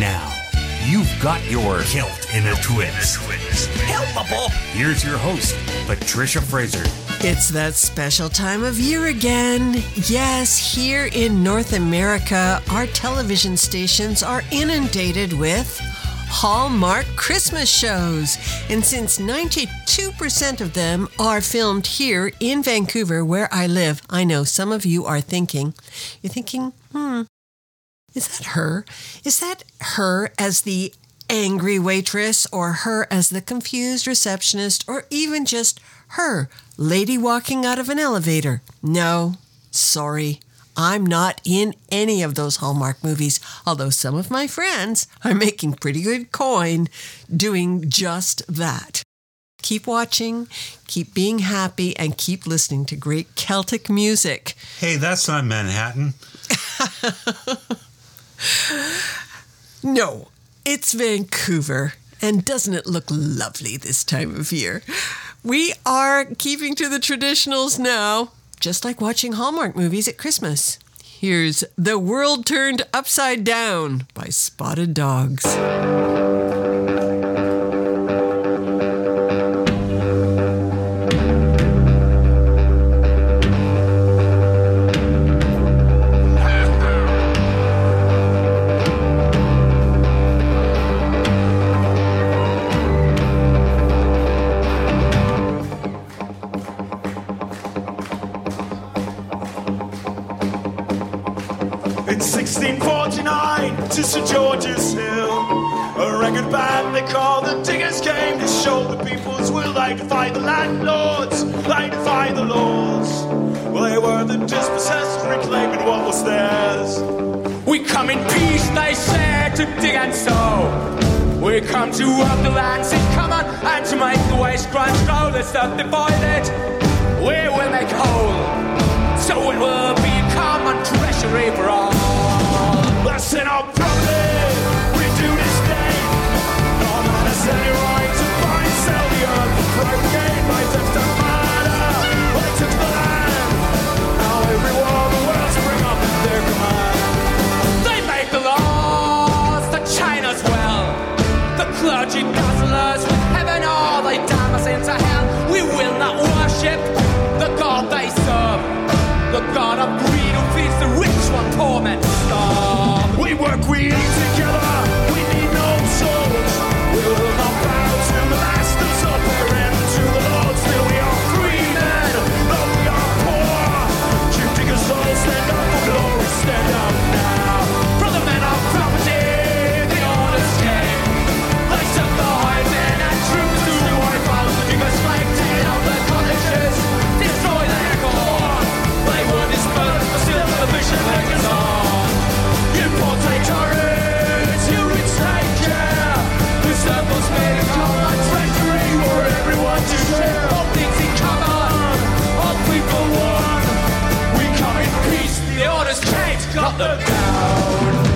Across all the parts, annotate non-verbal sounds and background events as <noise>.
Now, you've got your kilt in a twist. Helpable. Here's your host, Patricia Fraser. It's that special time of year again. Yes, here in North America, our television stations are inundated with Hallmark Christmas shows. And since 92% of them are filmed here in Vancouver, where I live, I know some of you are thinking, you're thinking, hmm, is that her? Is that her as the angry waitress, or her as the confused receptionist, or even just her, lady walking out of an elevator? No, sorry. I'm not in any of those Hallmark movies, although some of my friends are making pretty good coin doing just that. Keep watching, keep being happy, and keep listening to great Celtic music. Hey, that's not Manhattan. <laughs> <laughs> No, it's Vancouver. And doesn't it look lovely this time of year? We are keeping to the traditionals now, just like watching Hallmark movies at Christmas. Here's The World Turned Upside Down by Spotted Dogs. To St George's Hill, a record band they call the Diggers came to show the people's will. They defy the landlords, they defy the laws. Well, they were the dispossessed, reclaiming what was theirs. We come in peace, they said, to dig and sow. We come to work the lands in common and to make the waste ground grow. Let's not divide it. We will make whole. So it will be a common treasury for all. God they make the laws the china's well. The clergy doesn't last heaven. All they damn us into hell. We will not worship the god that i serve. The God of greed who feeds the rich poor men starve. Work, we together, got them down.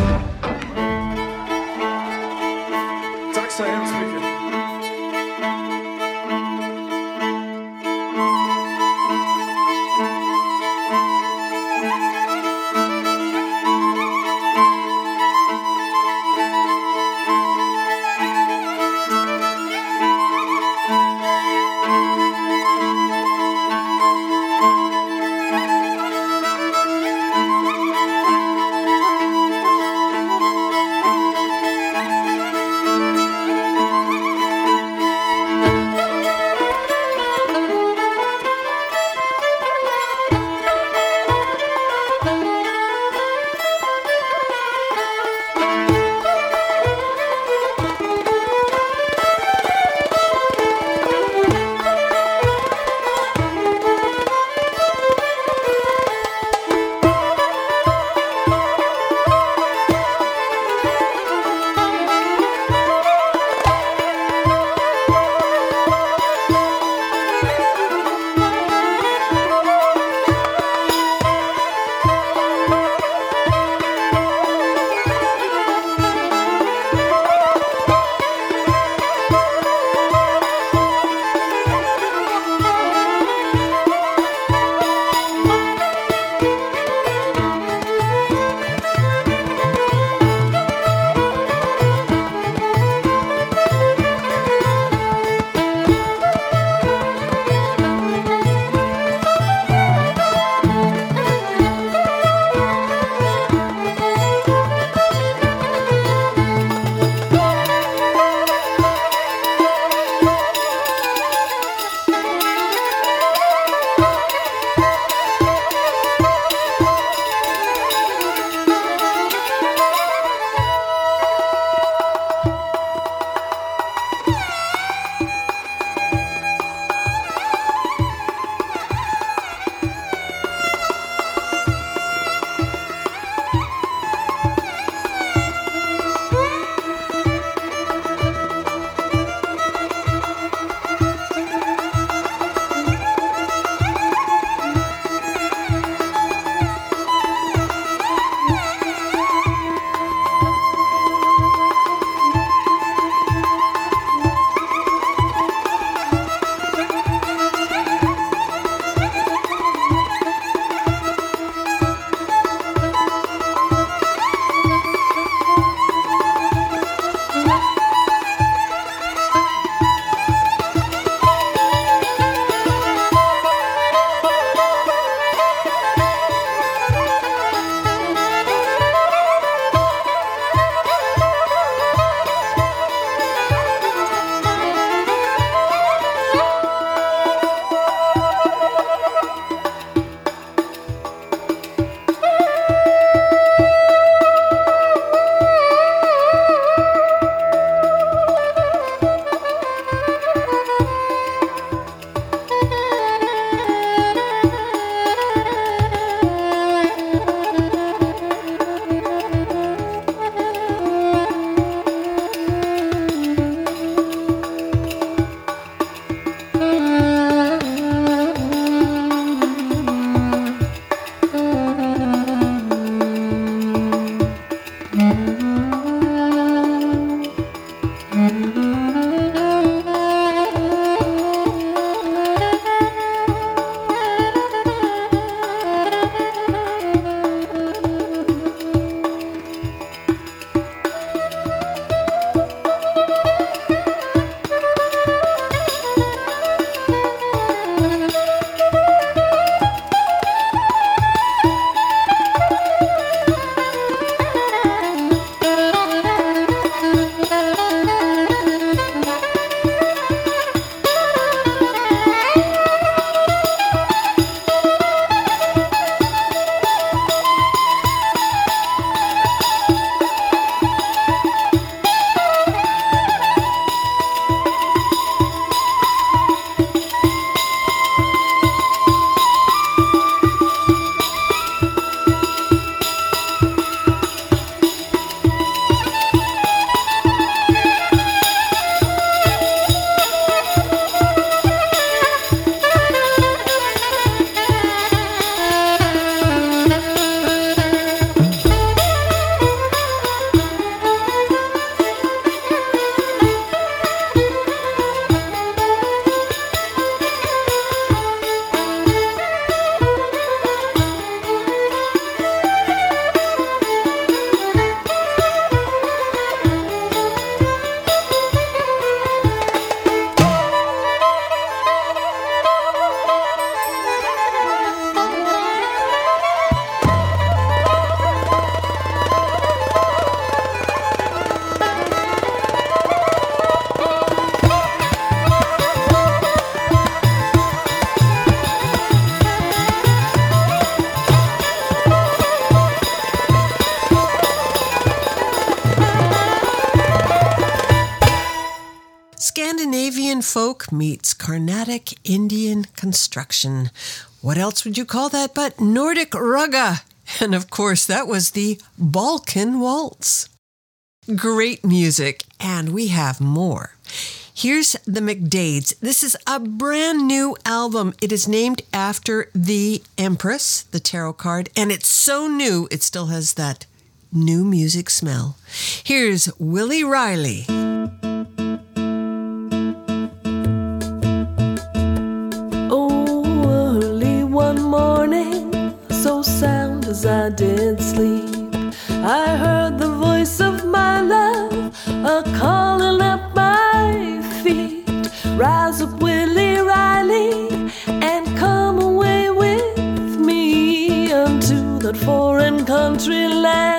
Indian folk meets Carnatic Indian construction. What else would you call that but Nordic Raga? And of course, that was the Balkan Waltz. Great music, and we have more. Here's the McDades. This is a brand new album. It is named after the Empress, the tarot card, and it's so new it still has that new music smell. Here's Willie Riley. I did sleep, I heard the voice of my love a calling at my feet. Rise up, Willie Riley, and come away with me unto that foreign country land,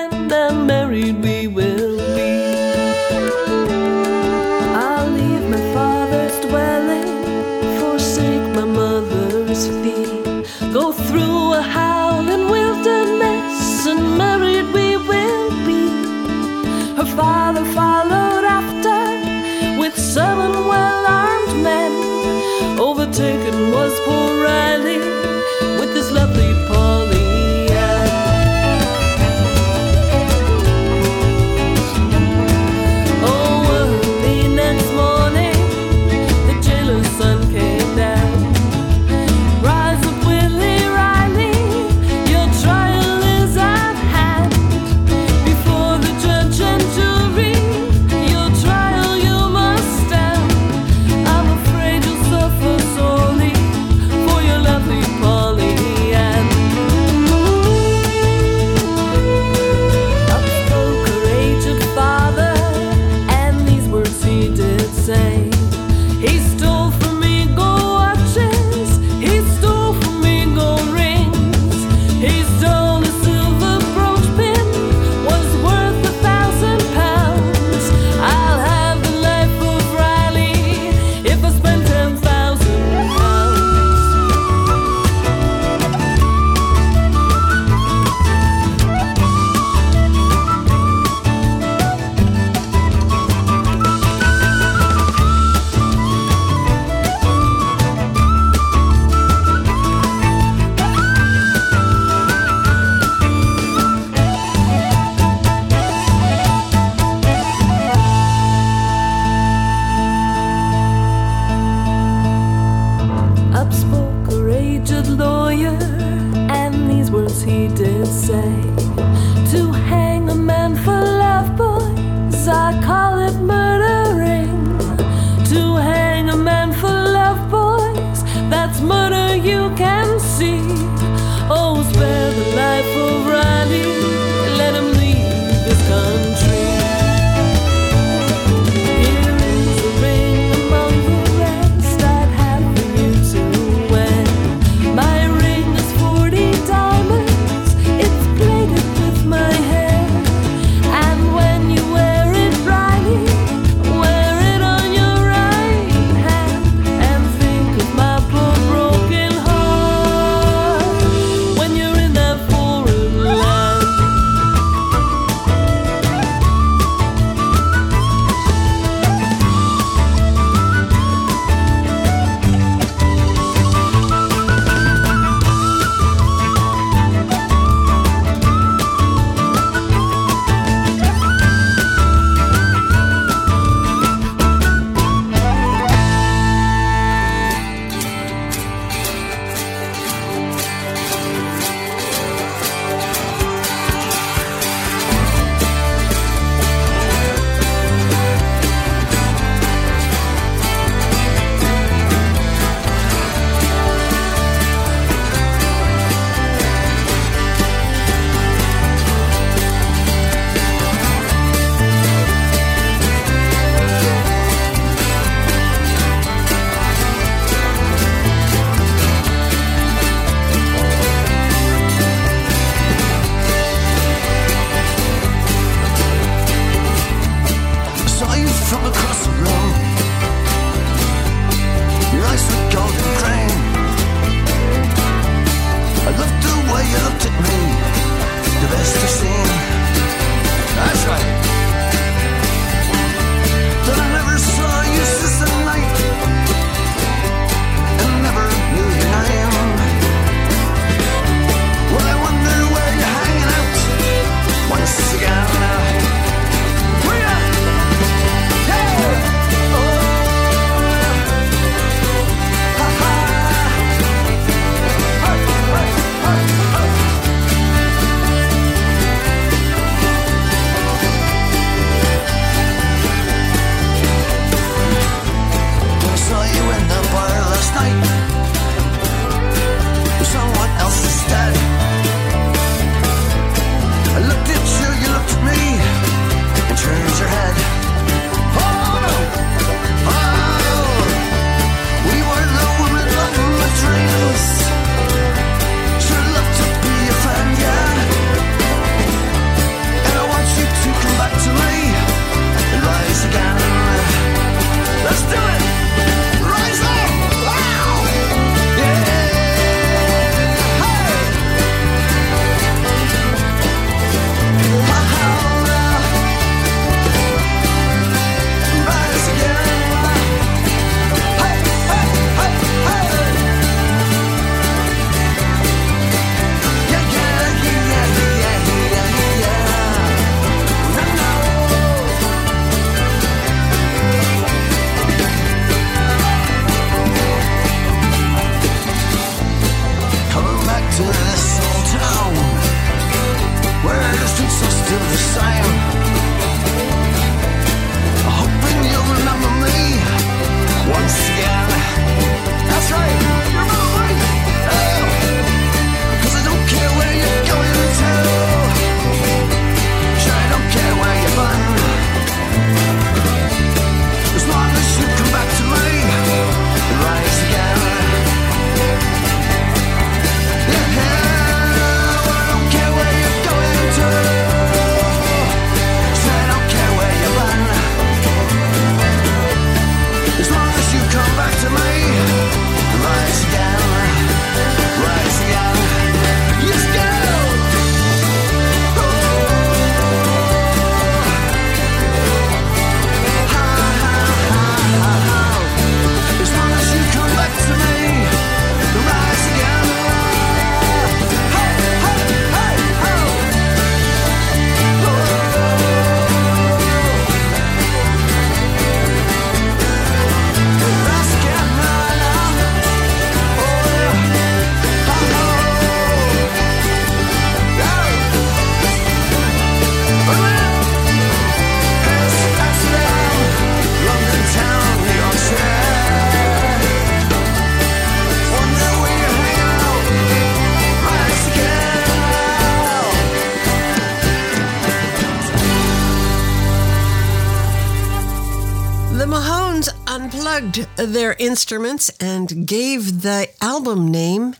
instruments and gave the album name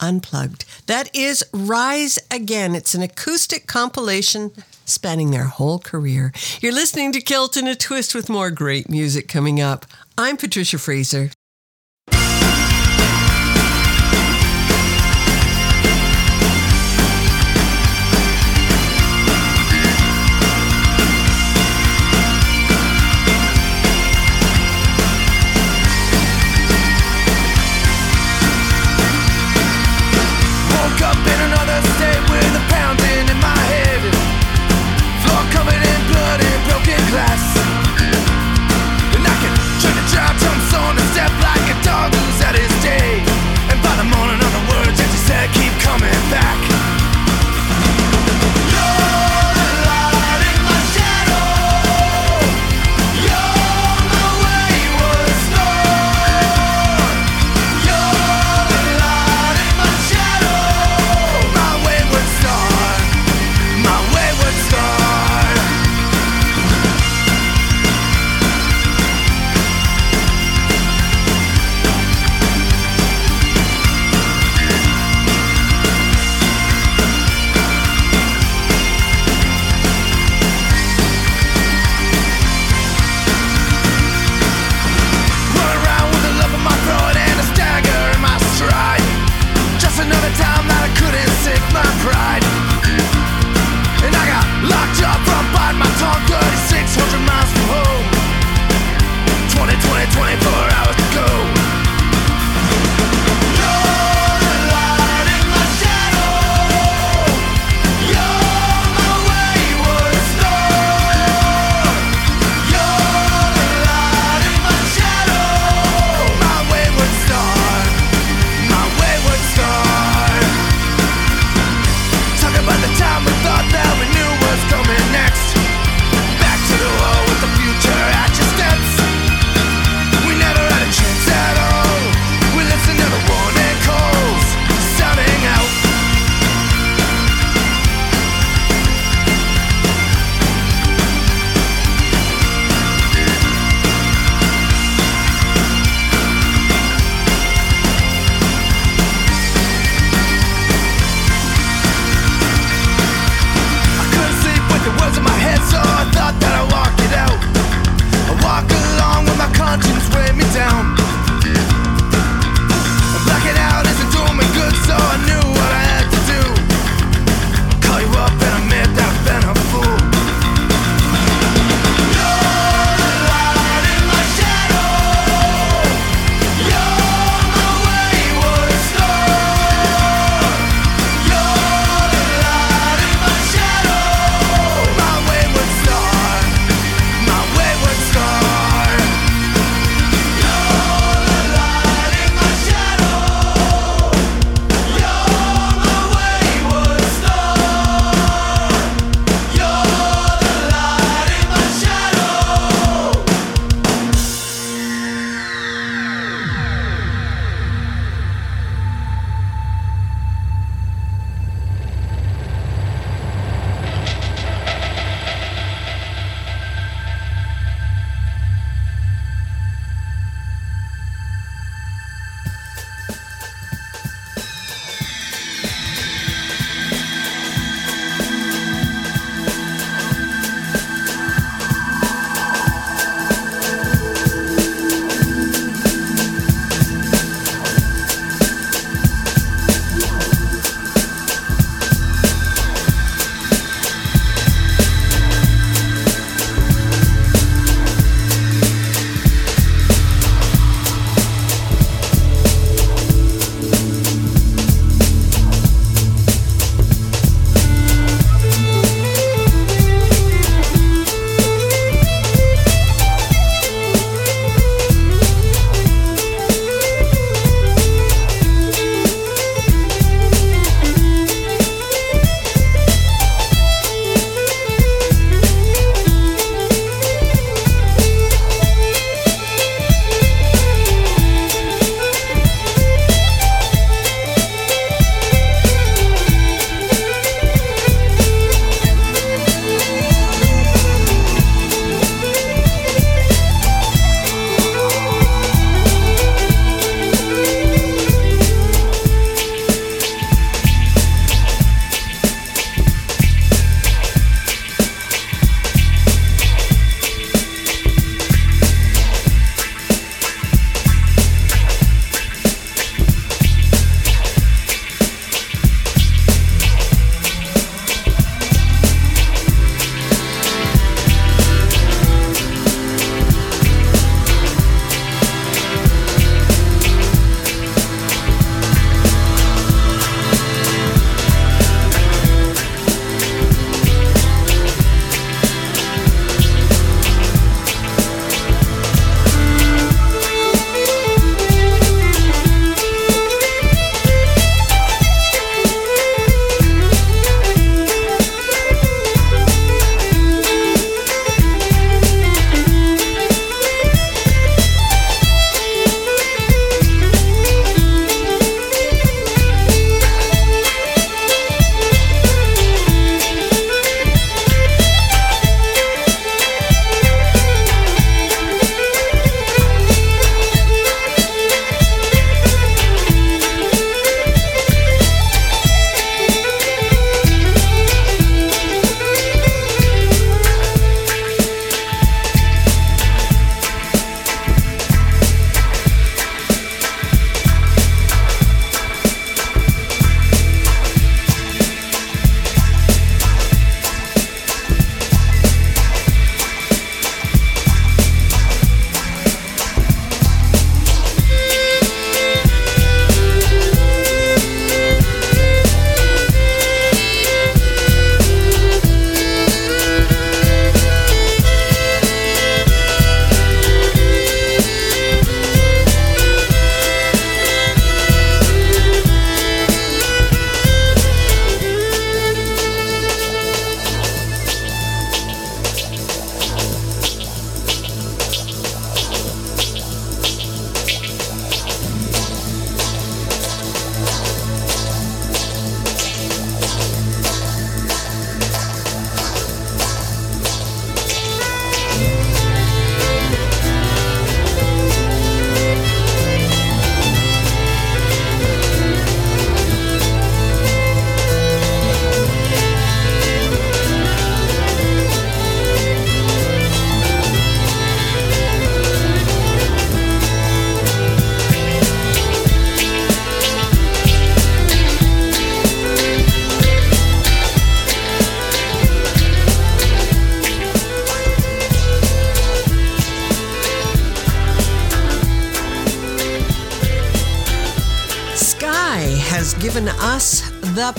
Unplugged. That is Rise Again. It's an acoustic compilation spanning their whole career. You're listening to Kilt in a Twist with more great music coming up. I'm Patricia Fraser.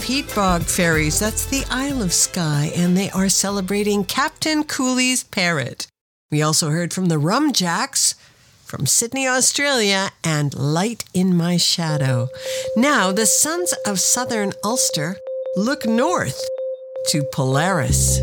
The Peatbog Fairies. That's the Isle of Skye, and they are celebrating Captain Cooley's Parrot. We also heard from the Rumjacks from Sydney, Australia, and Light in My Shadow. Now, the Sons of Southern Ulster look north to Polaris.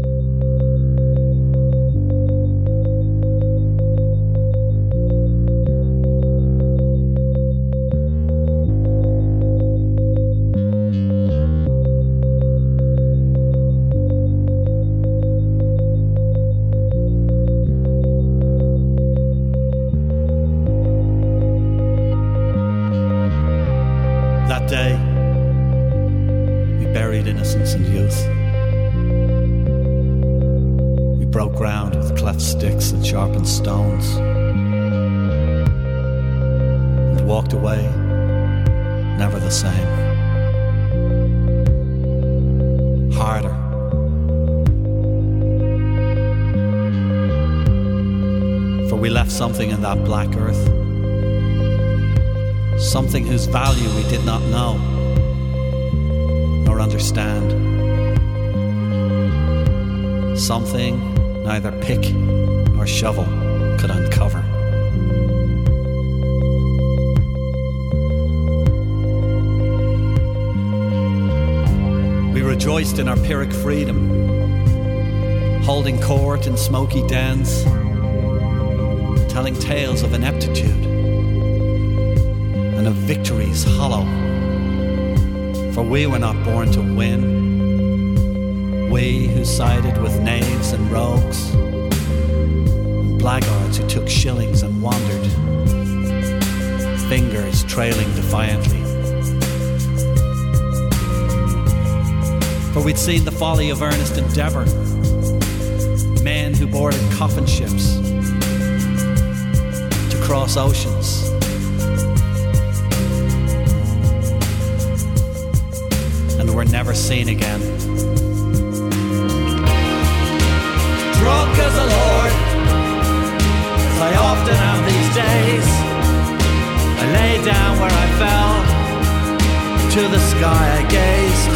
Black earth something whose value we did not know nor understand. Something neither pick nor shovel could uncover. We rejoiced in our Pyrrhic freedom, holding court in smoky dens, telling tales of ineptitude and of victories hollow. For we were not born to win. We who sided with knaves and rogues, and blackguards who took shillings and wandered, fingers trailing defiantly. For we'd seen the folly of earnest endeavor, men who boarded coffin ships to cross oceans and were never seen again. Drunk as a lord, as I often am these days, I lay down where I fell, to the sky I gazed.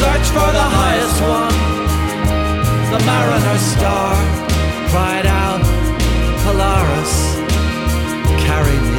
Search for the highest one, the mariner's star, cried carry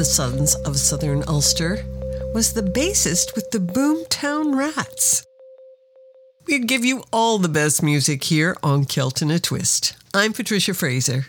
the Sons of Southern Ulster was the bassist with the Boomtown Rats. We give you all the best music here on Celt in a Twist. I'm Patricia Fraser.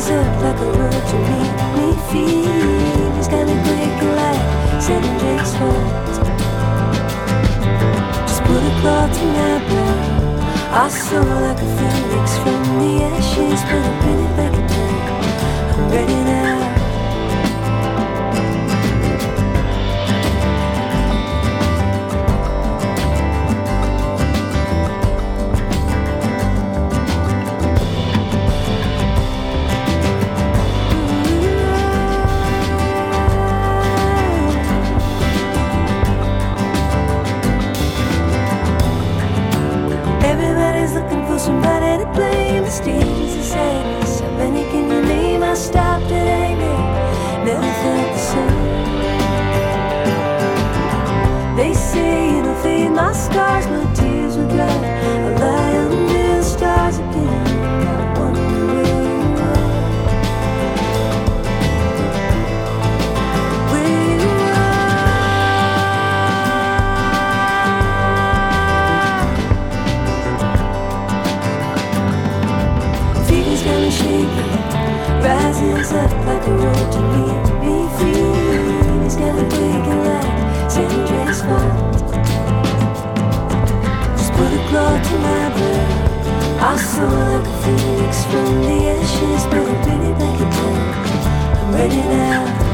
Rises up like a road to meet me. Feelings got me breaking like San Andreas fault. Just put a cloth to my brow. I soar like a phoenix from the ashes, put a pretty back down. I'm ready now. Somebody to blame. The stage is a sadness. How many can you name? I stopped at anger. Never felt the same. They say it'll fade my scars, my tears will dry. Rises up like a road to me. Feelings got me breaking like San Andreas fault. Just put a cloth to my brow. I soar like a phoenix from the ashes, put a pretty blanket down. I'm ready now.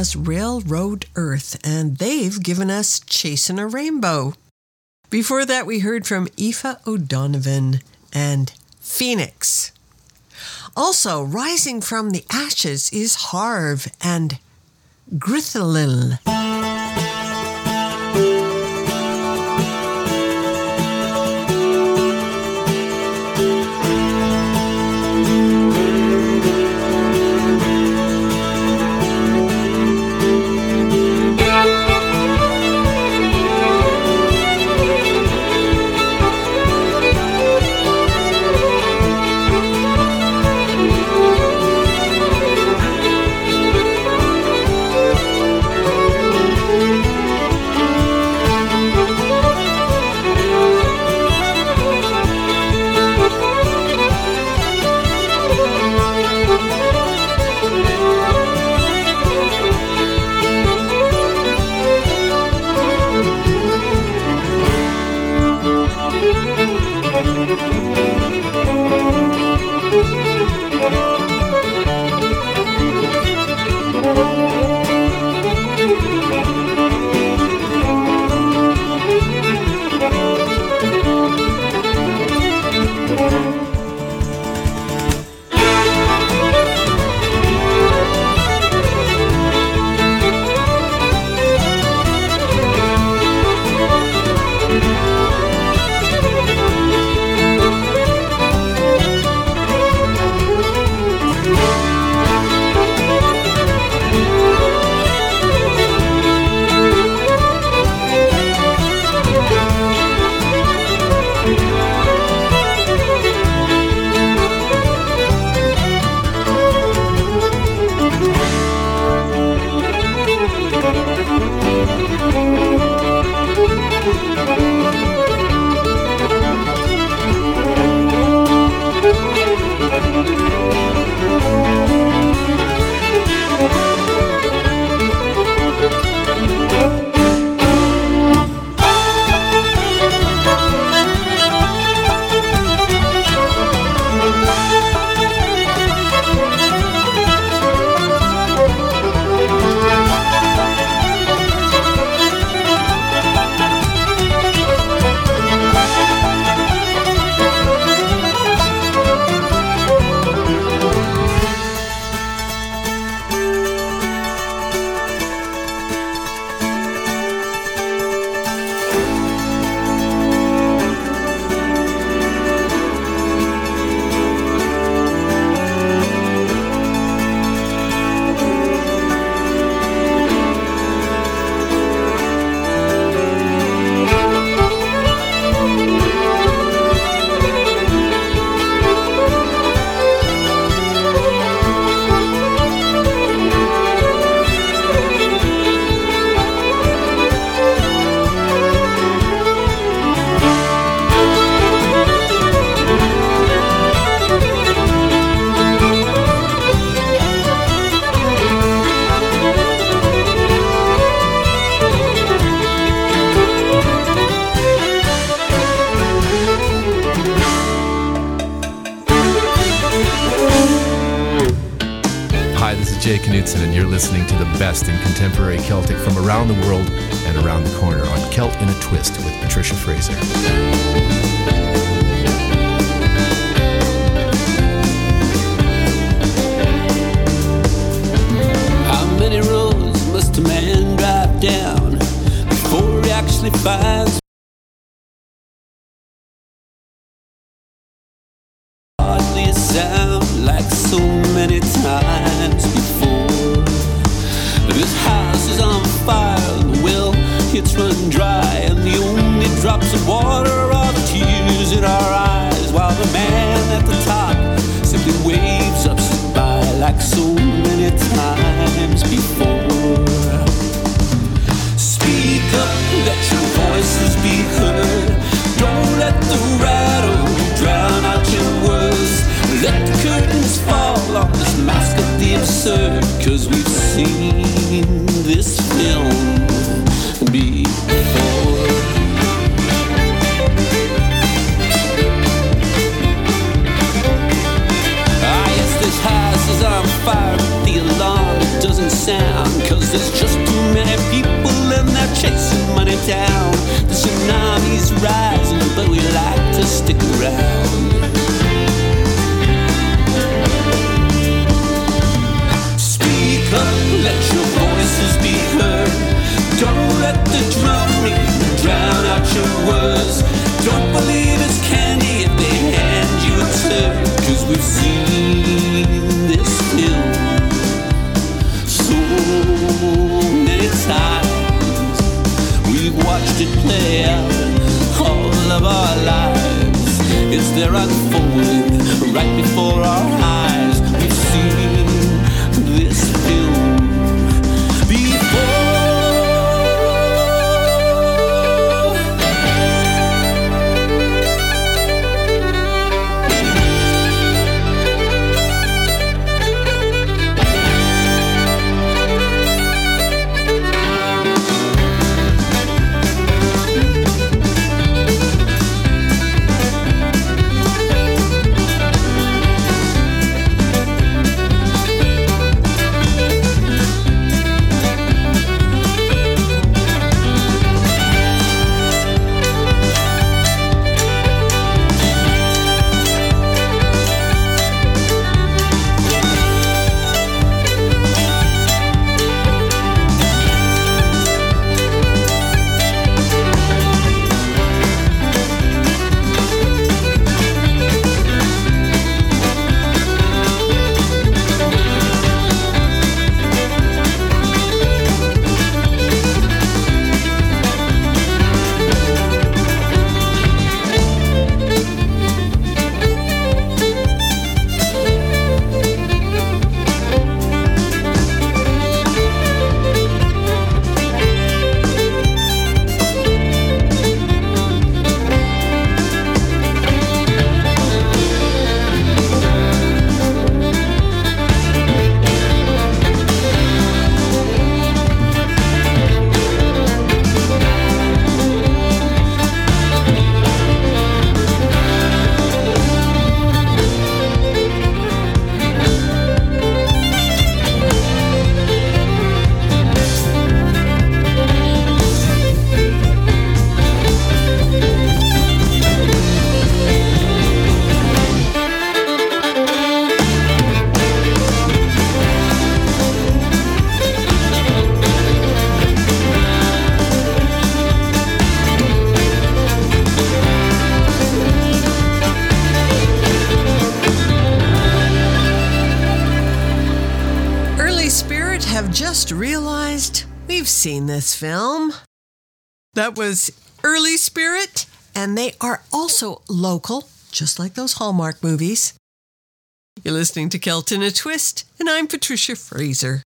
us Railroad Earth, and they've given us Chasing a Rainbow. Before that, we heard from Aoife O'Donovan and Phoenix. Also, rising from the ashes is Harv and Grithalil. best in contemporary Celtic from around the world and around the corner on Celt in a Twist with Patricia Fraser. That was Early Spirit, and they are also local, just like those Hallmark movies. You're listening to Celt in a Twist, and I'm Patricia Fraser.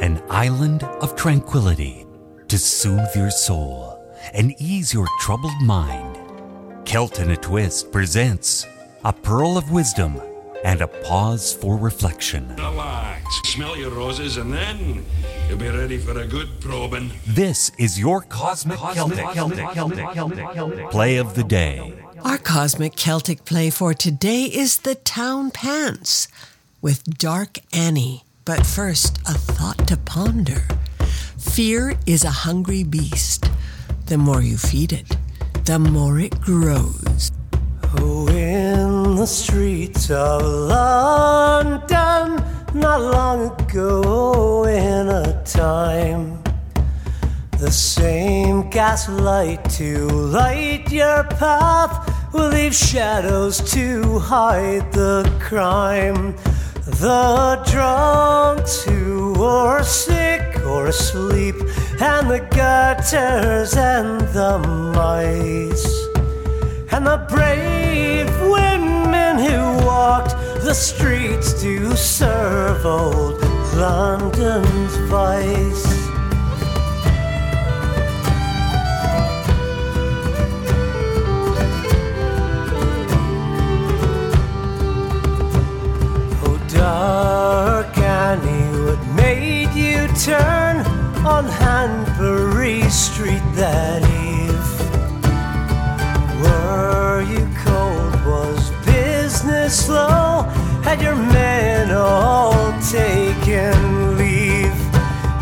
An island of tranquility to soothe your soul and ease your troubled mind. Celt in a Twist presents a pearl of wisdom and a pause for reflection. Relax, smell your roses, and then you'll be ready for a good probing. This is your Cosmic, Celtic, play of the day. Our cosmic Celtic play for today is The Town Pants with Dark Annie. But first, a thought to ponder. Fear is a hungry beast. The more you feed it, the more it grows. Oh, in the streets of London, not long ago, in a time, the same gaslight to light your path will leave shadows to hide the crime. The drunks who are sick or asleep, and the gutters and the mice and the brave the streets to serve old London's vice. Oh, dark Annie, what made you turn on Hanbury Street that eve? Were you cold? Was business slow? Had your men all taken leave?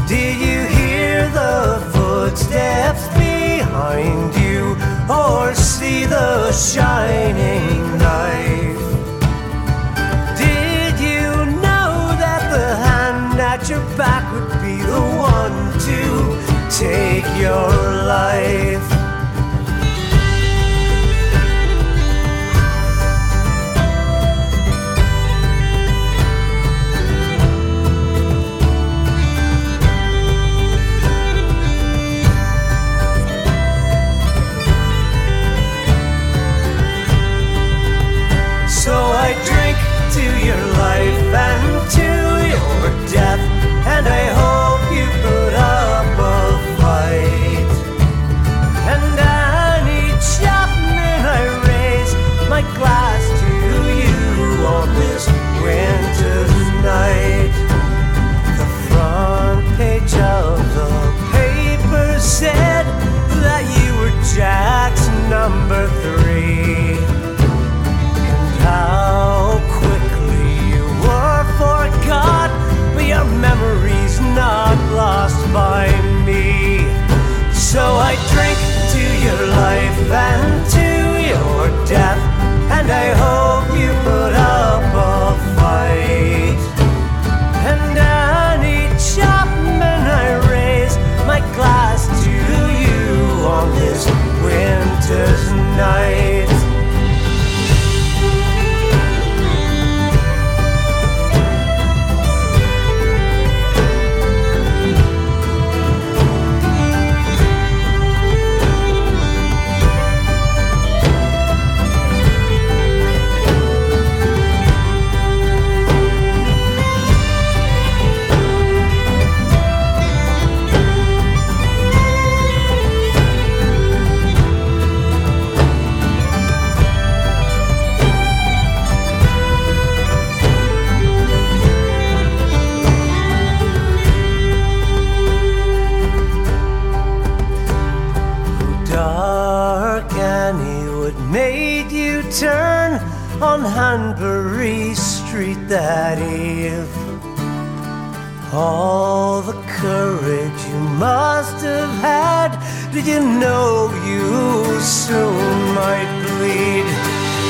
Did you hear the footsteps behind you or see the shining knife? Did you know that the hand at your back would be the one to take your life? Winter's night. All the courage you must have had. Did you know you soon might bleed?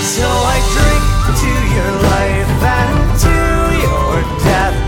So I drink to your life and to your death,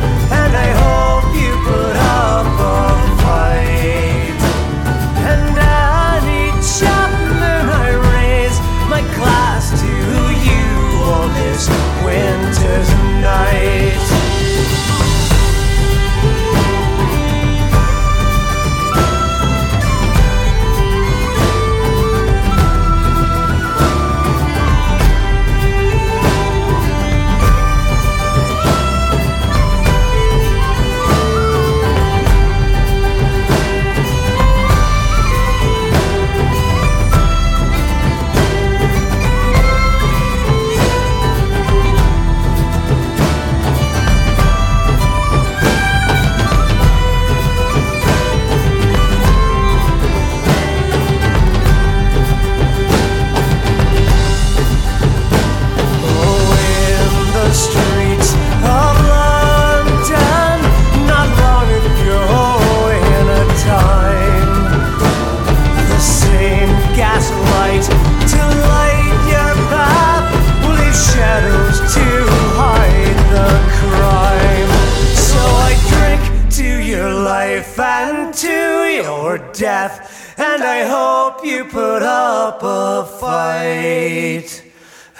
up a fight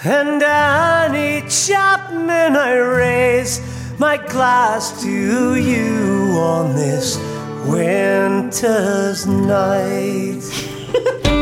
and Annie Chapman, I raise my glass to you on this winter's night. <laughs>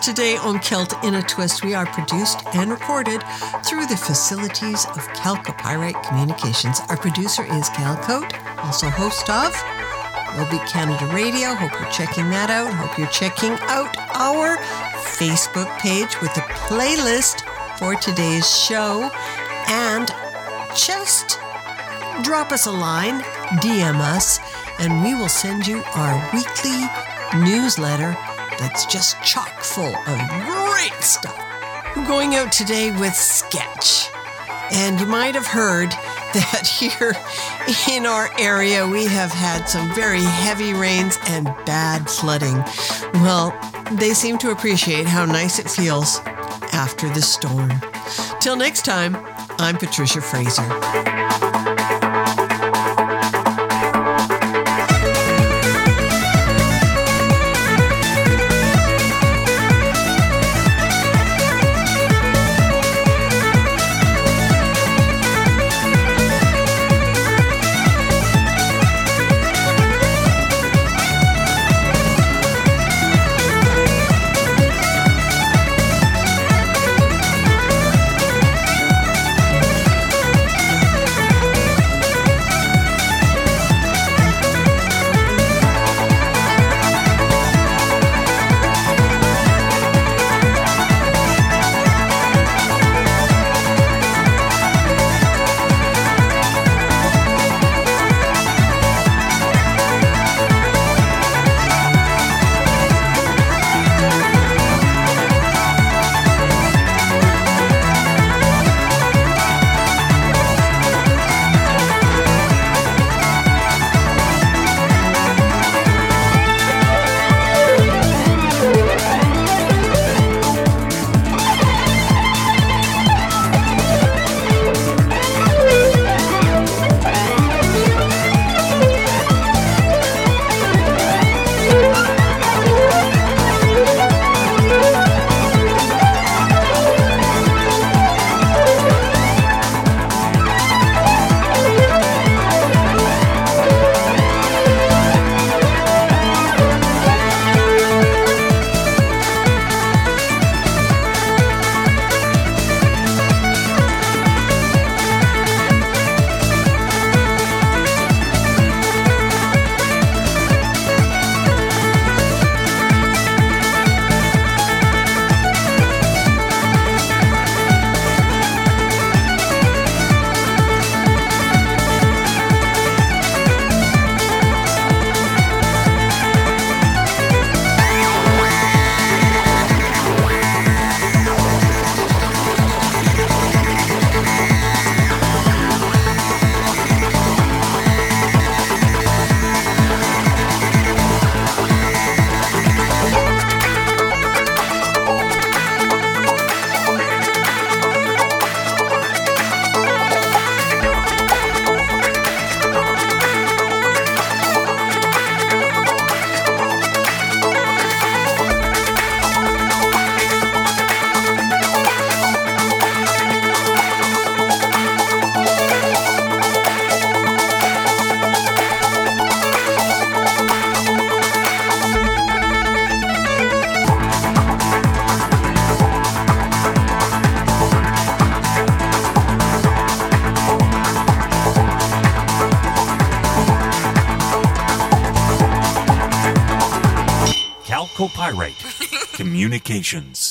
today on Celt in a Twist. We are produced and recorded through the facilities of Calcopyrite Communications. Our producer is Cal Coat, also host of Be Canada Radio. Hope you're checking that out. Hope you're checking out our Facebook page with a playlist for today's show. And just drop us a line, DM us, and we will send you our weekly newsletter that's just chock full of great stuff. We're going out today with Sketch. And you might have heard <laughs> that here in our area we have had some very heavy rains and bad flooding. Well, they seem to appreciate how nice it feels after the storm. Till next time, I'm Patricia Fraser. Communications.